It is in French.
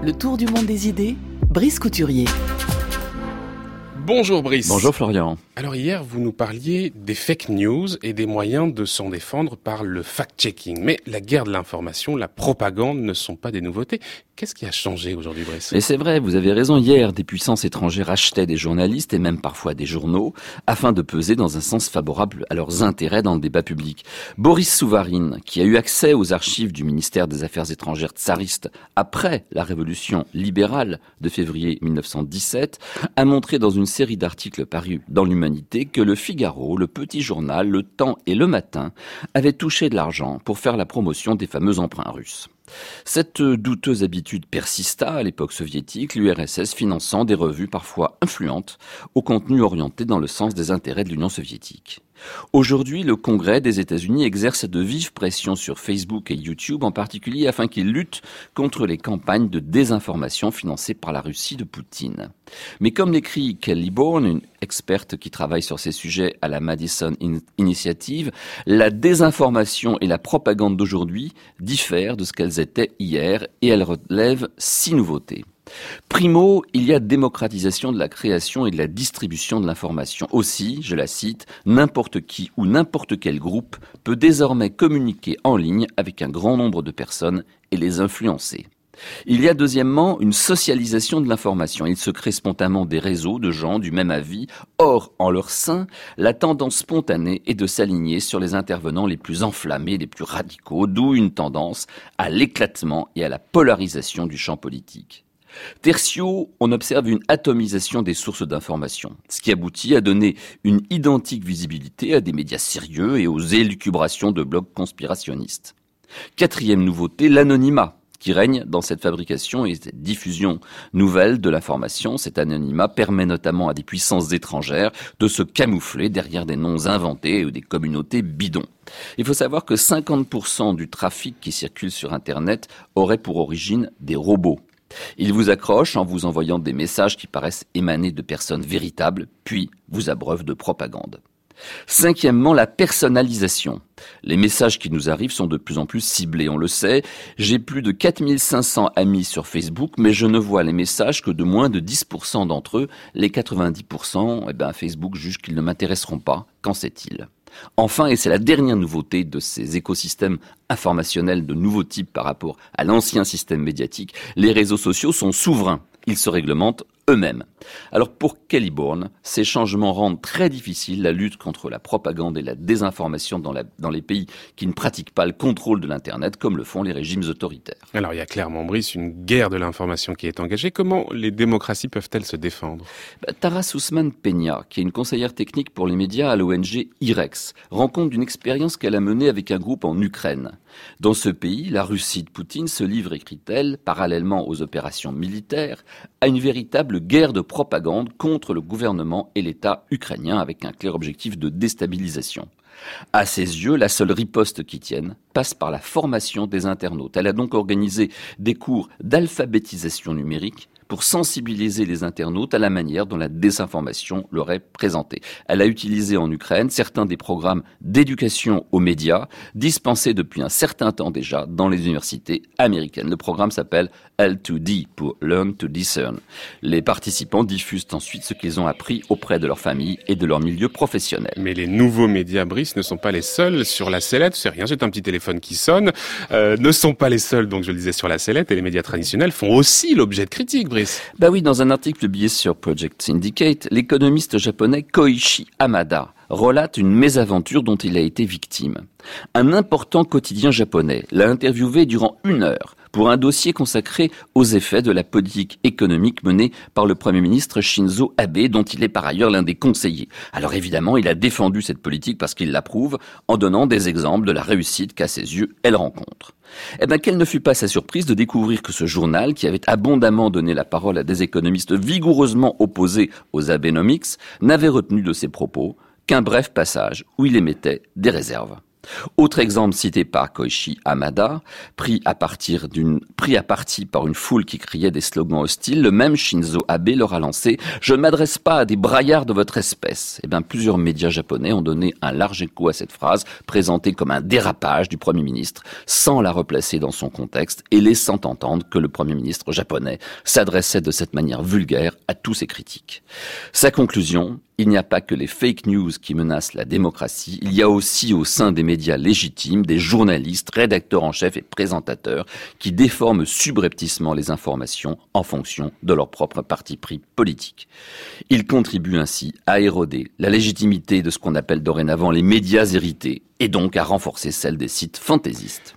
Le tour du monde des idées, Brice Couturier. Bonjour Brice. Bonjour Florian. Alors hier, vous nous parliez des fake news et des moyens de s'en défendre par le fact-checking. Mais la guerre de l'information, la propagande ne sont pas des nouveautés. Qu'est-ce qui a changé aujourd'hui, Brice? Et c'est vrai, vous avez raison. Hier, des puissances étrangères achetaient des journalistes et même parfois des journaux afin de peser dans un sens favorable à leurs intérêts dans le débat public. Boris Souvarine, qui a eu accès aux archives du ministère des Affaires étrangères tsariste après la révolution libérale de février 1917, a montré dans une série d'articles parus dans l'Humanité que le Figaro, le Petit Journal, le Temps et le Matin avaient touché de l'argent pour faire la promotion des fameux emprunts russes. Cette douteuse habitude persista à l'époque soviétique, l'URSS finançant des revues parfois influentes au contenu orienté dans le sens des intérêts de l'Union soviétique. Aujourd'hui, le Congrès des États-Unis exerce de vives pressions sur Facebook et YouTube en particulier afin qu'ils luttent contre les campagnes de désinformation financées par la Russie de Poutine. Mais comme l'écrit Kelly Bourne, une experte qui travaille sur ces sujets à la Madison Initiative, la désinformation et la propagande d'aujourd'hui diffèrent de ce qu'elles étaient hier et elles relèvent six nouveautés. Primo, il y a démocratisation de la création et de la distribution de l'information. Aussi, je la cite, n'importe qui ou n'importe quel groupe peut désormais communiquer en ligne avec un grand nombre de personnes et les influencer. Il y a deuxièmement une socialisation de l'information. Il se crée spontanément des réseaux de gens du même avis. Or, en leur sein, la tendance spontanée est de s'aligner sur les intervenants les plus enflammés, les plus radicaux, d'où une tendance à l'éclatement et à la polarisation du champ politique. Tertio, on observe une atomisation des sources d'information, ce qui aboutit à donner une identique visibilité à des médias sérieux et aux élucubrations de blogs conspirationnistes. Quatrième nouveauté, l'anonymat qui règne dans cette fabrication et cette diffusion nouvelle de l'information. Cet anonymat permet notamment à des puissances étrangères de se camoufler derrière des noms inventés ou des communautés bidons. Il faut savoir que 50% du trafic qui circule sur Internet aurait pour origine des robots. Il vous accroche en vous envoyant des messages qui paraissent émaner de personnes véritables, puis vous abreuve de propagande. Cinquièmement, la personnalisation. Les messages qui nous arrivent sont de plus en plus ciblés, on le sait. J'ai plus de 4500 amis sur Facebook, mais je ne vois les messages que de moins de 10% d'entre eux. Les 90%, eh ben, Facebook juge qu'ils ne m'intéresseront pas. Qu'en sait-il? Enfin, et c'est la dernière nouveauté de ces écosystèmes informationnels de nouveau type par rapport à l'ancien système médiatique, les réseaux sociaux sont souverains. Ils se réglementent eux-mêmes. Alors pour Kelly Bourne, ces changements rendent très difficile la lutte contre la propagande et la désinformation dans, dans les pays qui ne pratiquent pas le contrôle de l'Internet comme le font les régimes autoritaires. Alors il y a clairement, Brice, une guerre de l'information qui est engagée. Comment les démocraties peuvent-elles se défendre? Bah, Taras Ousmane Peña, qui est une conseillère technique pour les médias à l'ONG IREX, rend compte d'une expérience qu'elle a menée avec un groupe en Ukraine. Dans ce pays, la Russie de Poutine se livre, écrit-elle, parallèlement aux opérations militaires, à une véritable guerre de propagande contre le gouvernement et l'État ukrainien avec un clair objectif de déstabilisation. À ses yeux, la seule riposte qui tienne passe par la formation des internautes. Elle a donc organisé des cours d'alphabétisation numérique pour sensibiliser les internautes à la manière dont la désinformation leur est présentée. Elle a utilisé en Ukraine certains des programmes d'éducation aux médias dispensés depuis un certain temps déjà dans les universités américaines. Le programme s'appelle L2D pour Learn to Discern. Les participants diffusent ensuite ce qu'ils ont appris auprès de leur famille et de leur milieu professionnel. Mais les nouveaux médias, Brice, ne sont pas les seuls sur la sellette. C'est rien, c'est un petit téléphone qui sonne. Euh, ne sont pas les seuls, donc je le disais, sur la sellette. Et les médias traditionnels font aussi l'objet de critiques, bah oui, dans un article publié sur Project Syndicate, l'économiste japonais Koichi Hamada relate une mésaventure dont il a été victime. Un important quotidien japonais l'a interviewé durant une heure pour un dossier consacré aux effets de la politique économique menée par le Premier ministre Shinzo Abe, dont il est par ailleurs l'un des conseillers. Alors évidemment, il a défendu cette politique parce qu'il l'approuve, en donnant des exemples de la réussite qu'à ses yeux elle rencontre. Eh bien, quelle ne fut pas sa surprise de découvrir que ce journal, qui avait abondamment donné la parole à des économistes vigoureusement opposés aux Abenomics, n'avait retenu de ses propos qu'un bref passage où il émettait des réserves. Autre exemple cité par Koichi Hamada, pris à partir d'une, pris à partie par une foule qui criait des slogans hostiles, le même Shinzo Abe leur a lancé Je ne m'adresse pas à des braillards de votre espèce. Eh bien, plusieurs médias japonais ont donné un large écho à cette phrase, présentée comme un dérapage du Premier ministre, sans la replacer dans son contexte et laissant entendre que le Premier ministre japonais s'adressait de cette manière vulgaire à tous ses critiques. Sa conclusion, il n'y a pas que les fake news qui menacent la démocratie, il y a aussi au sein des médias légitimes des journalistes, rédacteurs en chef et présentateurs qui déforment subrepticement les informations en fonction de leur propre parti pris politique. Ils contribuent ainsi à éroder la légitimité de ce qu'on appelle dorénavant les médias hérités et donc à renforcer celle des sites fantaisistes.